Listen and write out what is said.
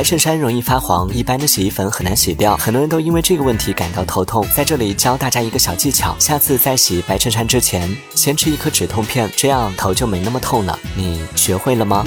白衬衫容易发黄，一般的洗衣粉很难洗掉。很多人都因为这个问题感到头痛，在这里教大家一个小技巧。下次在洗白衬衫之前，先吃一颗止痛片，这样头就没那么痛了。你学会了吗？